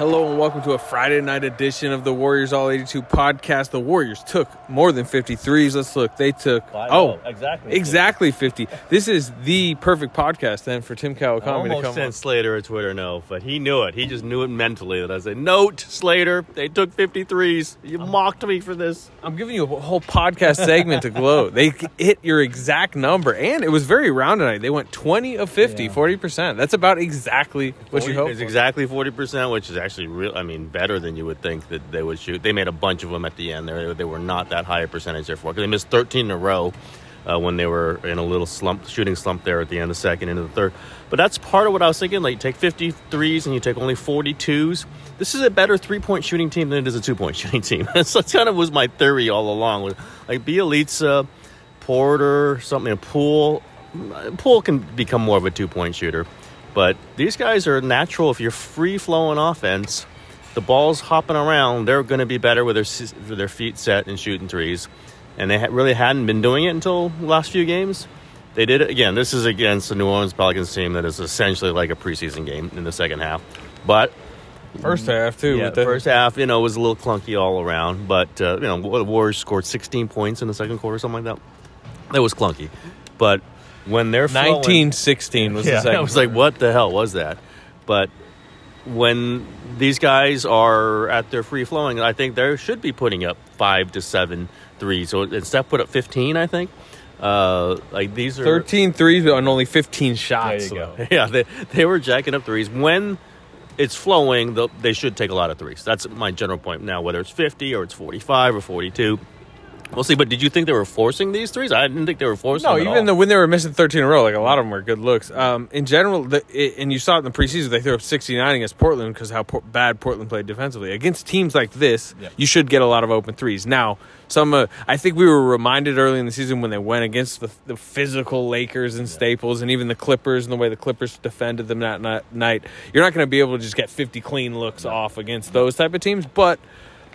Hello and welcome to a Friday night edition of the Warriors All 82 podcast. The Warriors took more than 53s. Let's look. They took oh, exactly. exactly 50. This is the perfect podcast then for Tim I Kawakami to almost come sent on. Slater a Twitter note, but he knew it. He just knew it mentally that I said, "Note, Slater, they took 53s. You mocked me for this." I'm giving you a whole podcast segment to gloat. They hit your exact number and it was very round tonight. They went 20 of 50, 40%. That's about exactly what you hope. It's exactly 40%, which is actually real. I mean, better than you would think that they would shoot. They made a bunch of them at the end. They, they were not that high a percentage therefore because they missed 13 in a row. Uh, when they were in a little slump, shooting slump there at the end of the second into the third. But that's part of what I was thinking. Like, you take 53s and you take only 42s. This is a better three point shooting team than it is a two point shooting team. so that's kind of was my theory all along. Like, Bjelica, Porter, something, a Poole. Poole can become more of a two point shooter. But these guys are natural. If you're free flowing offense, the ball's hopping around, they're going to be better with their, with their feet set and shooting threes. And they really hadn't been doing it until the last few games. They did it again. This is against the New Orleans Pelicans team that is essentially like a preseason game in the second half. But First half, too. yeah, the the first half, you know, was a little clunky all around. But uh, you know, the Warriors scored 16 points in the second quarter, something like that. That was clunky. But when they're flowing- 19 16 was the yeah, second. I was like, what the hell was that? But when these guys are at their free flowing, I think they should be putting up five to seven threes. So instead, put up 15, I think. Uh, like these are 13 threes and only 15 shots. There you go. Yeah, they, they were jacking up threes. When it's flowing, they should take a lot of threes. That's my general point. Now, whether it's 50 or it's 45 or 42, we'll see. But did you think they were forcing these threes? I didn't think they were forcing No, them at even all. though when they were missing 13 in a row, like a lot of them were good looks. Um, in general, the, it, and you saw it in the preseason, they threw up 69 against Portland because how por- bad Portland played defensively. Against teams like this, you should get a lot of open threes. Now, some, uh, I think we were reminded early in the season when they went against the, the physical Lakers and Staples, and even the Clippers, and the way the Clippers defended them that night. You're not going to be able to just get 50 clean looks off against those type of teams, but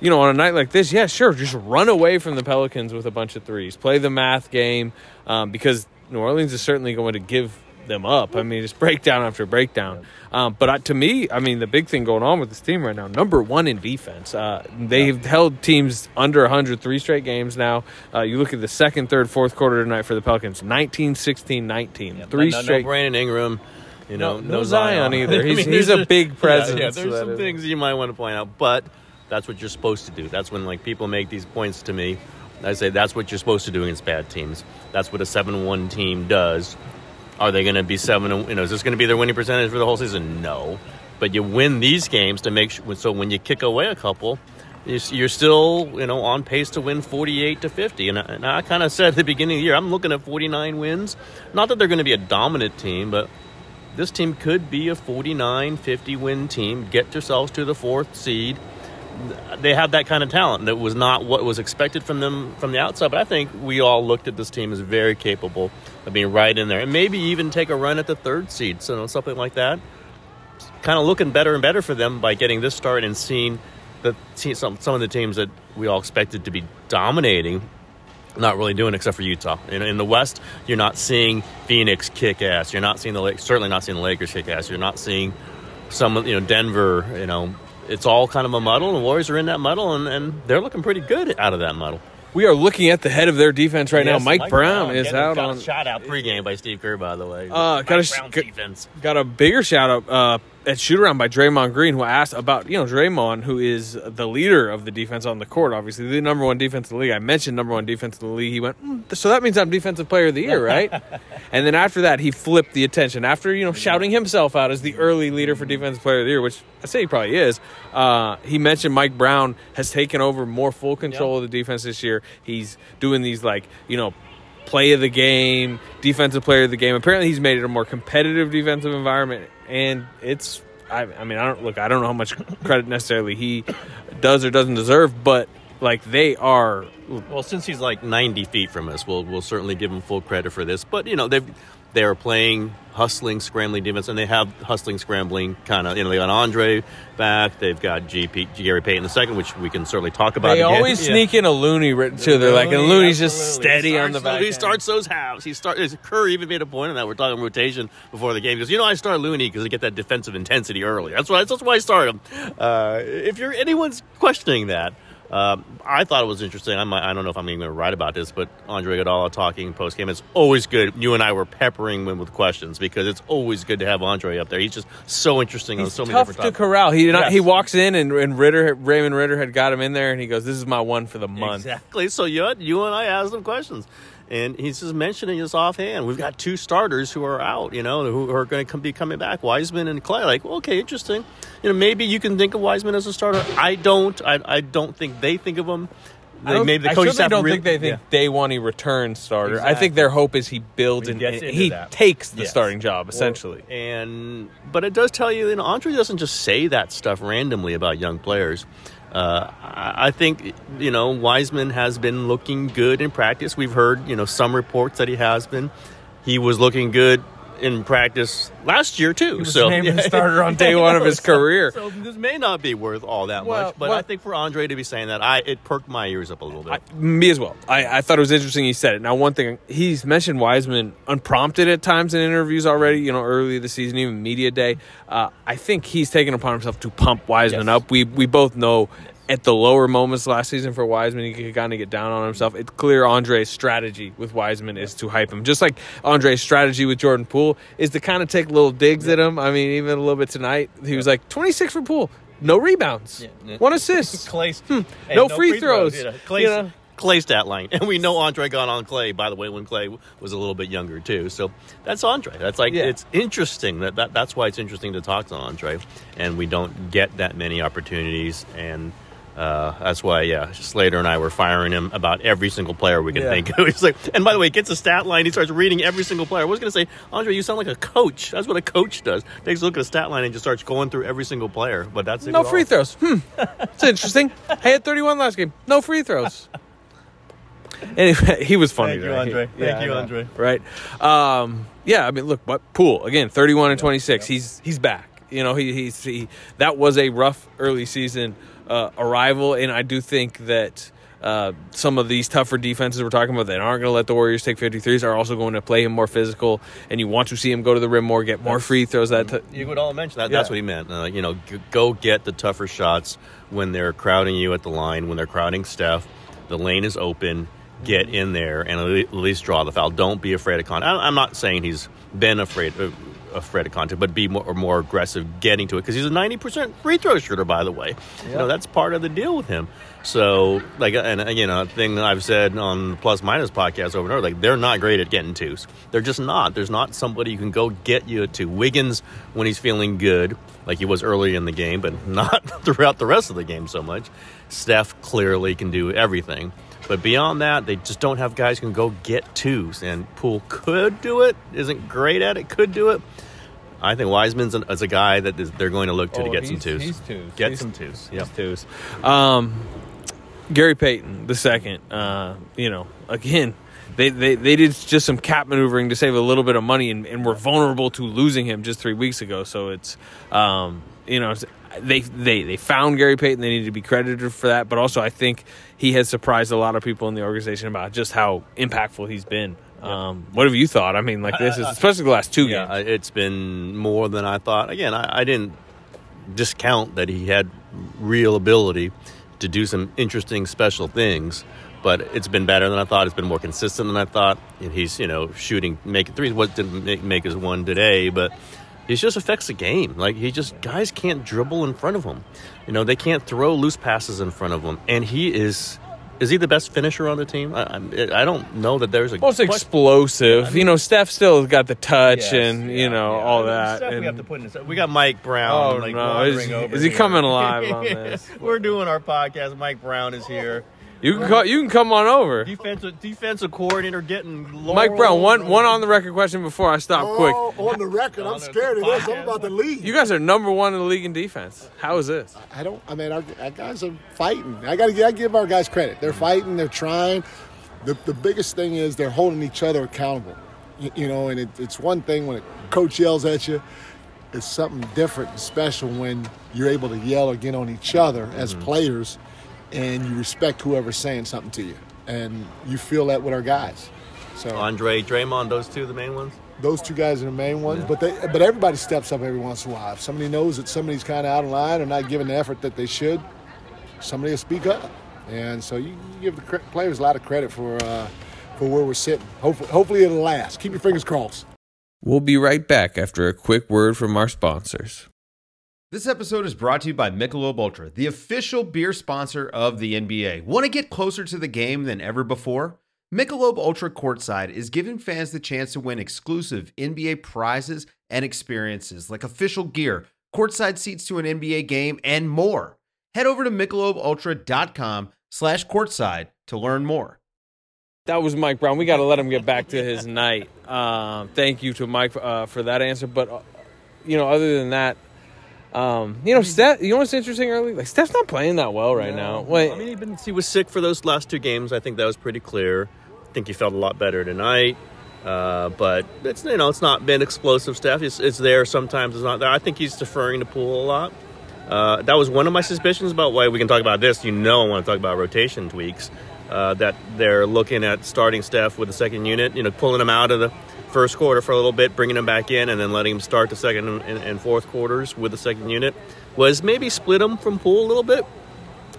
you know, on a night like this, yeah, sure, just run away from the Pelicans with a bunch of threes. Play the math game um, because New Orleans is certainly going to give them up. I mean, it's breakdown after breakdown. Um, but I, to me, I mean, the big thing going on with this team right now, number one in defense. Uh, they've held teams under 100 three straight games now. Uh, you look at the second, third, fourth quarter tonight for the Pelicans 19, 16, 19. three no, straight. No Brandon Ingram. You know, No- no Zion either. He's- he's a big presence, Yeah, so there's some things you might want to point out, but that's what you're supposed to do. That's when like people make these points to me. I say that's what you're supposed to do against bad teams. That's what a seven-one team does. Are they going to be seven? You know, is this going to be their winning percentage for the whole season? No, but you win these games to make sure. So when you kick away a couple, you- you're still you know on pace to win 48 to 50. And I, and I kind of said at the beginning of the year, I'm looking at 49 wins. Not that they're going to be a dominant team, but this team could be a 49 50 win team. Get yourselves to the fourth seed. They have that kind of talent. That was not what was expected from them from the outside. But I think we all looked at this team as very capable of being right in there, and maybe even take a run at the third seed, so something like that. Kind of looking better and better for them by getting this start and seeing the some some of the teams that we all expected to be dominating not really doing except for Utah. In, in the West, you're not seeing Phoenix kick ass. You're not seeing the certainly not seeing the Lakers kick ass. You're not seeing some you know Denver. You know, it's all kind of a muddle. And the Warriors are in that muddle, and, and they're looking pretty good out of that muddle. We are looking at the head of their defense right now. Yes, Mike, Brown, is getting- out got on. a shout out pregame by Steve Kerr, by the way. Uh, Mike gotta sh- Brown's g- defense. Got a bigger shout out. Uh, at shoot around by Draymond Green, who asked about you know Draymond, who is the leader of the defense on the court, obviously the number one defense in the league. I mentioned number one defense in the league. He went, mm, so that means I'm defensive player of the year, right? and then after that, he flipped the attention after you know shouting himself out as the early leader for defensive player of the year, which I say he probably is. Uh, he mentioned Mike Brown has taken over more full control yep. of the defense this year. He's doing these like you know play of the game, defensive player of the game. Apparently, he's made it a more competitive defensive environment, and it's. I, I mean, I don't look. I don't know how much credit necessarily he does or doesn't deserve, but like they are. Well, since he's like 90 feet from us, we'll we'll certainly give him full credit for this. But you know, they've they are playing hustling, scrambling defense, and they have hustling, scrambling kind of. You know, they got Andre back. They've got GP, Gary Payton the second, which we can certainly talk about. They again. always yeah. sneak in a Looney written too. They're like, and Looney's just steady on the back. He starts those halves. He starts. Curry even made a point on that. We're talking rotation before the game because you know I start Looney because I get that defensive intensity early. That's why. That's why I start him. Uh, if you're anyone's questioning that. Um, I thought it was interesting. I'm, I don't know if I'm even going to write about this, but Andre Iguodala talking post game. It's always good. You and I were peppering him with questions because it's always good to have Andre up there. He's just so interesting He's on so many different topics. to corral. He yes. he walks in and, and Ridder Raymond Ridder had got him in there, and he goes, "This is my one for the month." Exactly. So you you and I asked him questions and he's just mentioning this offhand. We've got two starters who are out, you know, who are going to be coming back, Wiseman and Klay. Like, well, okay, interesting. You know, maybe you can think of Wiseman as a starter. I don't. I, I don't think they think of him. Like maybe the coaches I don't think they think yeah. day one he returns starter. Exactly. I think their hope is he builds and, and he that. takes the yes. starting job essentially. Or, and but it does tell you, you know, Andre doesn't just say that stuff randomly about young players. Uh, I think you know Wiseman has been looking good in practice. We've heard you know some reports that he has been. He was looking good in practice last year too. so yeah. starter on day one of his career. So this may not be worth all that well, much, but well, I think for Andre to be saying that, I it perked my ears up a little bit. I, me as well. I, I thought it was interesting he said it. Now, one thing he's mentioned Wiseman unprompted at times in interviews already. You know, early this season, even media day. Uh, I think he's taken upon himself to pump Wiseman yes. up. We we both know at the lower moments last season for Wiseman, he could kind of get down on himself. It's clear Andre's strategy with Wiseman is to hype him. Just like Andre's strategy with Jordan Poole is to kind of take little digs at him. I mean, even a little bit tonight, he was like 26 for Poole, no rebounds, yeah. one assist, Klay, hmm. no, no, free, free throws. throws. Yeah. You know? Klay stat line. And we know Andre got on Klay, by the way, when Klay was a little bit younger, too. So that's Andre. That's like, yeah. it's interesting. That, that That's why it's interesting to talk to Andre. And we don't get that many opportunities. And uh, that's why, yeah, Slater and I were firing him about every single player we could yeah. think of. He's like, and by the way, he gets a stat line. He starts reading every single player. I was going to say, Andre, you sound like a coach. That's what a coach does. Takes a look at a stat line and just starts going through every single player. But that's no free throws. Hmm, it's interesting. Hey, had 31 last game. No free throws. Anyway, he was funny. Thank you, Andre. Thank yeah, you, Andre. Right. Um, yeah, I mean, look, but Poole again, 31 and 26. Yeah. He's he's back. You know, he he's he. That was a rough early season uh, arrival, and I do think that. Uh, some of these tougher defenses we're talking about that aren't going to let the Warriors take 53s are also going to play him more physical, and you want to see him go to the rim more, get more free throws. That t- you would all mention that. Yeah. That's what he meant. Uh, you know, g- go get the tougher shots when they're crowding you at the line, when they're crowding Steph. The lane is open. Get in there and at least draw the foul. Don't be afraid of contact. I'm not saying he's been afraid. Uh, afraid of contact, but be more, more aggressive getting to it because he's a 90% free throw shooter, by the way. Yep. You know, that's part of the deal with him. So, like, and uh, you know, a thing that I've said on the Plus Minus podcast over and over, like, they're not great at getting twos. They're just not. There's not somebody who can go get you to Wiggins when he's feeling good, like he was early in the game, but not throughout the rest of the game so much. Steph clearly can do everything. But beyond that, they just don't have guys who can go get twos. And Poole could do it, isn't great at it, could do it. I think Wiseman's an, is a guy that is, they're going to look to oh, to get some twos. He's twos. Get he's, some twos. Yeah, twos. Um, Gary Payton the second. Uh, you know, again, they, they they did just some cap maneuvering to save a little bit of money, and, and were vulnerable to losing him just three weeks ago. So it's um, you know they they they found Gary Payton. They need to be credited for that. But also, I think he has surprised a lot of people in the organization about just how impactful he's been. Um, what have you thought? I mean, like this is especially the last two yeah, games. It's been more than I thought. Again, I, I didn't discount that he had real ability to do some interesting special things but it's been better than I thought. It's been more consistent than I thought. And he's, you know, shooting, making threes. What didn't make, make his one today, but He just affects the game. Like he just guys can't dribble in front of him. You know, they can't throw loose passes in front of him, and he is. Is he the best finisher on the team? I, I, I don't know that there's a Most explosive. Yeah, you know, Steph still got the touch yes, and you know all that. and, we have to put in. We got Mike Brown. Oh like, no, is, is he coming alive on this? We're doing our podcast. Mike Brown is here. You can call, you can come on over. Defensive defensive coordinator getting Mike Brown. One one on the record question before I stop. Oh, quick. On the record, I'm scared of this. I'm about to leave. You guys are number one in the league in defense. How is this? I don't. I mean, our, our guys are fighting. I got to give our guys credit. They're fighting. They're trying. The the biggest thing is they're holding each other accountable. You, you know, and it, it's one thing when a coach yells at you. It's something different and special when you're able to yell or get on each other as mm-hmm. players and you respect whoever's saying something to you. And you feel that with our guys. So Andre, Draymond, those two the main ones. Those two guys are the main ones, yeah. but they but everybody steps up every once in a while. If somebody knows that somebody's kind of out of line or not giving the effort that they should, somebody will speak up. And so you, give the players a lot of credit for uh, for where we're sitting. Hopefully, hopefully it'll last. Keep your fingers crossed. We'll be right back after a quick word from our sponsors. This episode is brought to you by Michelob Ultra, the official beer sponsor of the NBA. Want to get closer to the game than ever before? Michelob Ultra Courtside is giving fans the chance to win exclusive NBA prizes and experiences like official gear, courtside seats to an NBA game, and more. Head over to michelobultra.com slash courtside to learn more. That was Mike Brown. We got to let him get back to his night. Uh, thank you to Mike uh, for that answer. But, uh, you know, other than that, um, you know, Steph. You know what's interesting early? Like Steph's not playing that well right no. now. Wait, I mean, he, been, he was sick for those last two games. I think that was pretty clear. I think he felt a lot better tonight. Uh, but it's you know it's not been explosive stuff. It's, it's there sometimes. It's not there. I think he's deferring to Poole a lot. Uh, that was one of my suspicions about why we can talk about this. You know, I want to talk about rotation tweaks. Uh, that they're looking at starting Steph with the second unit. You know, pulling him out of the first quarter for a little bit, bringing him back in, and then letting him start the second and, and fourth quarters with the second unit was maybe split him from Poole a little bit.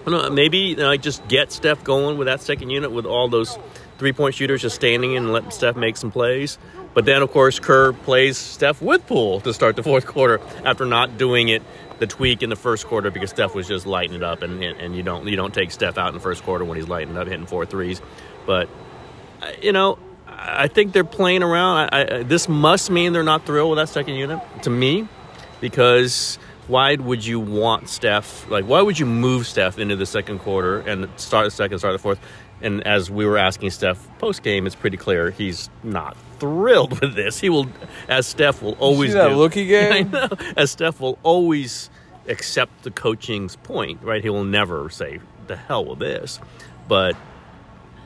Know, maybe you know, just get Steph going with that second unit with all those three point shooters just standing and letting Steph make some plays. But then, of course, Kerr plays Steph with Poole to start the fourth quarter after not doing it the tweak in the first quarter because Steph was just lighting it up, and, and you don't you don't take Steph out in the first quarter when he's lighting up, hitting four threes. But uh, you know, I think they're playing around. I, I, this must mean they're not thrilled with that second unit to me, because why would you want Steph? Like, why would you move Steph into the second quarter and start the second, start the fourth? And as we were asking Steph post game, it's pretty clear he's not thrilled with this. He will, as Steph will always that do. looky game. know, as Steph will always accept the coaching's point, right? He will never say the hell with this, but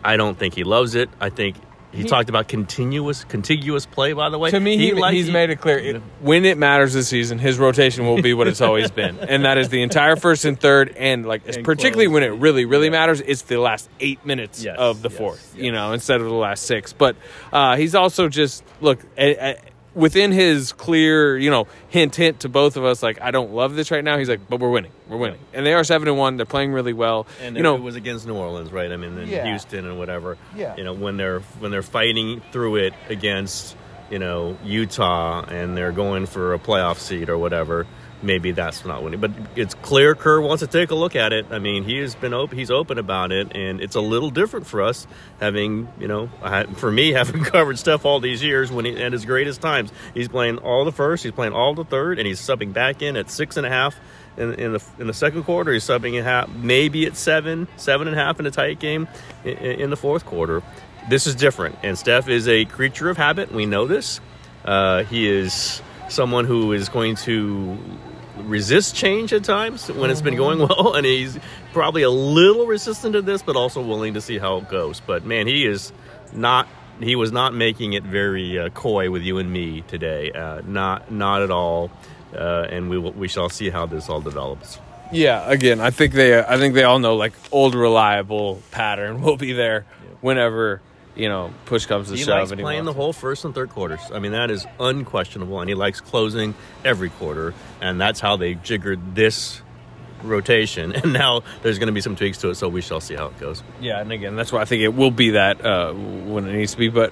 I don't think he loves it. I think he, he, talked about continuous, contiguous play. By the way, to me, he, he he's he, made it clear it, when it matters this season, his rotation will be what it's always been, and that is the entire first and third, and like and particularly close. when it really, really yeah. matters, it's the last eight minutes yes, of the yes, fourth. Yes. You know, instead of the last six. But uh, he's also just look. A, a, within his clear, you know, hint hint to both of us, like I don't love this right now. He's like, but we're winning, we're winning, and they are seven and one. They're playing really well. And you know, it was against New Orleans, right? I mean, in yeah. Houston and whatever. Yeah. You know, when they're when they're fighting through it against you know Utah and they're going for a playoff seed or whatever maybe that's not winning. But it's clear Kerr wants to take a look at it. I mean, he has been open, he's open about it, and it's a little different for us having, you know, for me having covered Steph all these years when he at his greatest times. He's playing all the first, he's playing all the third, and he's subbing back in at six and a half. In, in the in the second quarter, he's subbing a half, maybe at seven, seven and a half in a tight game in, in the fourth quarter. This is different, and Steph is a creature of habit. We know this. Uh, he is someone who is going to resist change at times when it's been going mm-hmm. well, and he's probably a little resistant to this, but also willing to see how it goes. But man, he is not. He was not making it very uh, coy with you and me today. Uh, not not at all. Uh, and we will, we shall see how this all develops. Yeah, again, I think they I think they all know like old reliable pattern will be there whenever you know, push comes to he shove. Likes and he playing the whole first and third quarters. I mean, that is unquestionable, and he likes closing every quarter, and that's how they jiggered this rotation. And now there's going to be some tweaks to it, so we shall see how it goes. Yeah, and again, that's why I think it will be that uh, when it needs to be. But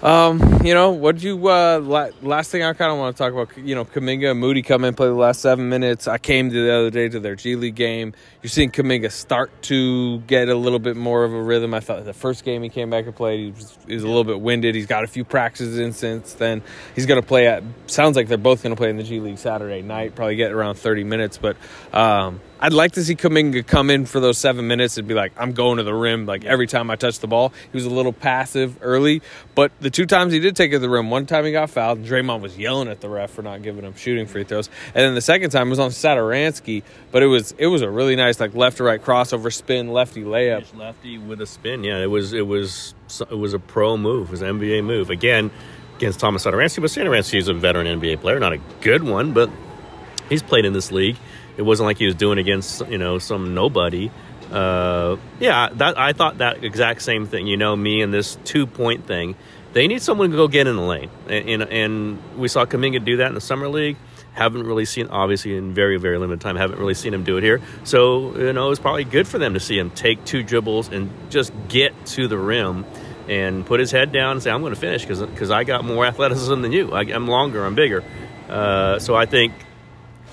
Um, you know, what you uh la- last thing I kind of want to talk about, you know, Kuminga and Moody come in play the last 7 minutes. I came the other day to their G League game. You're seeing Kuminga start to get a little bit more of a rhythm. I thought the first game he came back and played, he was, he was a little bit winded. He's got a few practices in since then. He's going to play at sounds like they're both going to play in the G League Saturday night, probably get around 30 minutes, but um I'd like to see Kuminga come in for those seven minutes and be like, I'm going to the rim like every time I touch the ball. He was a little passive early, but the two times he did take it to the rim, one time he got fouled, and Draymond was yelling at the ref for not giving him shooting free throws. And then the second time was on Satoransky, but it was it was a really nice like left to right crossover spin, lefty layup. Lefty with a spin. Yeah, it was it was it was a pro move. It was an NBA move. Again, against Thomas Satoransky, but Satoransky is a veteran NBA player, not a good one, but he's played in this league. It wasn't like he was doing against you know some nobody. Uh, yeah, that I thought that exact same thing. You know, me and this two point thing. They need someone to go get in the lane, and, and, and we saw Kuminga do that in the summer league. Haven't really seen, obviously, in very very limited time. Haven't really seen him do it here. So you know, it's probably good for them to see him take two dribbles and just get to the rim and put his head down and say, "I'm going to finish because because I got more athleticism than you. I, am longer. I'm bigger." Uh, so I think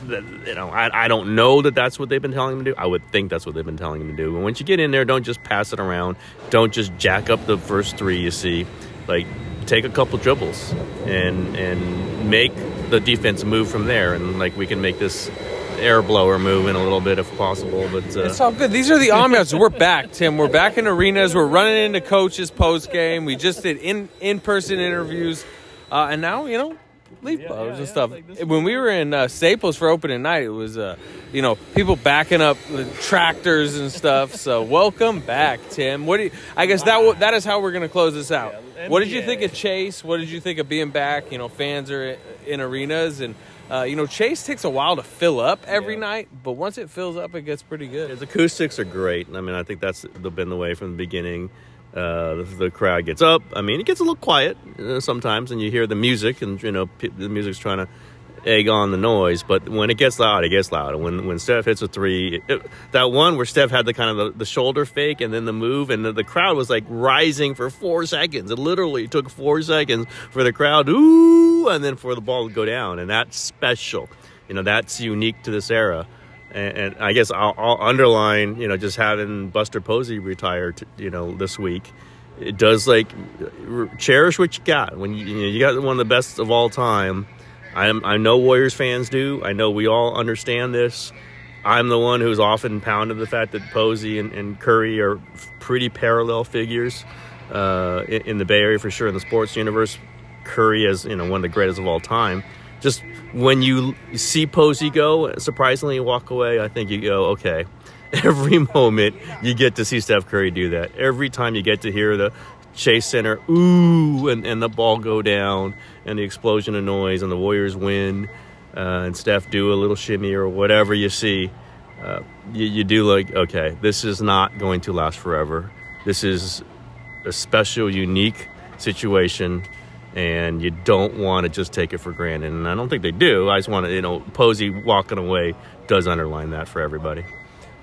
you know, I, I don't know that that's what they've been telling him to do. I would think that's what they've been telling him to do. And once you get in there, don't just pass it around. Don't just jack up the first three you see. Like, take a couple dribbles and and make the defense move from there. And like, we can make this air blower move in a little bit if possible. But uh, it's all good. These are the ambiance. We're back, Tim. We're back in arenas. We're running into coaches post game. We just did in in person interviews, uh, and now you know leaf yeah, blowers yeah, and stuff. Like when we were in uh, Staples for opening night, it was uh, you know people backing up the tractors and stuff. so welcome back, Tim. What do you, I guess that that is how we're gonna close this out. Yeah, what did you think of Chase? What did you think of being back? You know, fans are in arenas and. Uh, you know, Chase takes a while to fill up every night, but once it fills up, it gets pretty good. His acoustics are great. I mean, I think that's been the way from the beginning. Uh, the, the, crowd gets up. I mean, it gets a little quiet uh, sometimes, and you hear the music, and you know p- the music's trying to egg on the noise. But when it gets loud, it gets loud. And when when Steph hits a three, it, that one where Steph had the kind of the, the shoulder fake and then the move, and the, the, crowd was like rising for four seconds. It literally took four seconds for the crowd, ooh, and then for the ball to go down, and that's special. You know, that's unique to this era and, and I guess I'll, I'll, underline, you know, just having Buster Posey retire, you know, this week. It does like cherish what you got. When you, you, know, you got one of the best of all time, I I know Warriors fans do. I know we all understand this. I'm the one who's often pounded the fact that Posey and, and Curry are pretty parallel figures uh, in, in the Bay Area for sure. In the sports universe, Curry is you know one of the greatest of all time just when you see Posey go, surprisingly walk away, I think you go, okay. Every moment you get to see Steph Curry do that. Every time you get to hear the Chase Center, ooh, and, and the ball go down and the explosion of noise and the Warriors win uh, and Steph do a little shimmy or whatever you see, uh, you, you do like, okay, this is not going to last forever. This is a special, unique situation and you don't want to just take it for granted. And I don't think they do. I just want to, you know, Posey walking away does underline that for everybody.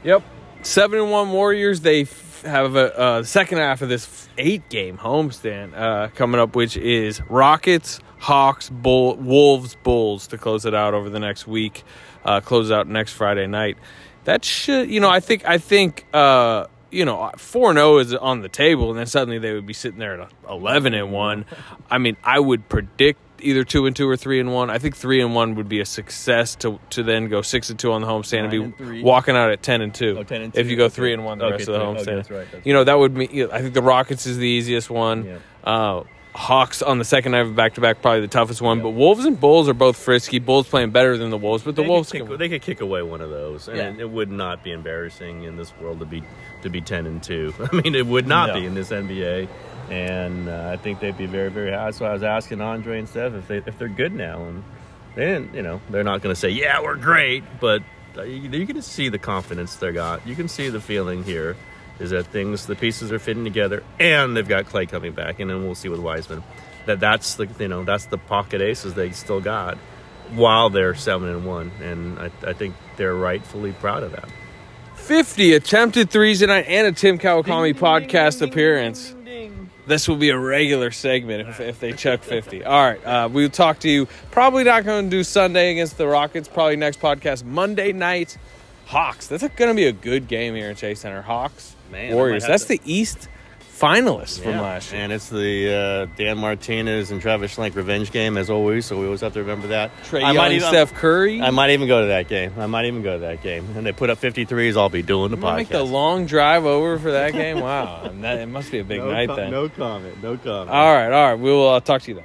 Yep. Seven and one Warriors. They f- have a, a, second half of this eight game homestand uh, coming up, which is Rockets, Hawks, Bull, Wolves, Bulls to close it out over the next week. Uh, close out next Friday night. That should, you know, I think, I think, uh, you know, four and zero oh is on the table, and then suddenly they would be sitting there at eleven and one. I mean, I would predict either two and two or three and one. I think three and one would be a success to to then go six and two on the homestand and be and walking out at ten and two. Oh, 10 and two. If you go three and one the okay, rest of the homestand, okay, that's right, that's you know that would mean. I think the Rockets is the easiest one. Yeah. Uh, Hawks on the second night of back to back, probably the toughest one. But Wolves and Bulls are both frisky. Bulls playing better than the Wolves, but the they Wolves could kick, can... they could kick away one of those, and yeah. it would not be embarrassing in this world to be to be ten and two. I mean, it would not no. be in this NBA, and uh, I think they'd be very very high. So I was asking Andre and Steph if they if they're good now, and they didn't. You know, they're not going to say yeah we're great, but uh, you, you can see the confidence they got. You can see the feeling here is that things the pieces are fitting together, and they've got Klay coming back, and then we'll see with Wiseman that that's the you know that's the pocket aces they still got while they're seven and one, and I, I think they're rightfully proud of that. 50 attempted threes tonight and a Tim Kawakami podcast ding, appearance. Ding, This will be a regular segment if, if they chuck 50. All right. Uh, we'll talk to you. Probably not going to do Sunday against the Rockets. Probably next podcast, Monday night. Hawks. That's going to be a good game here in Chase Center. Hawks, Man, Warriors. That's to- the East finalists from Yeah, last year. And it's the uh, Dan Martinez and Travis Schlenk revenge game, as always, so we always have to remember that. Trae I Young, might even, Steph Curry. I might even go to that game. I might even go to that game. And they put up 53s, I'll be doing the I'm make the long drive over for that game. Wow, that, it must be a big no night com- then. No comment. No comment. All right, all right. We will uh, talk to you then.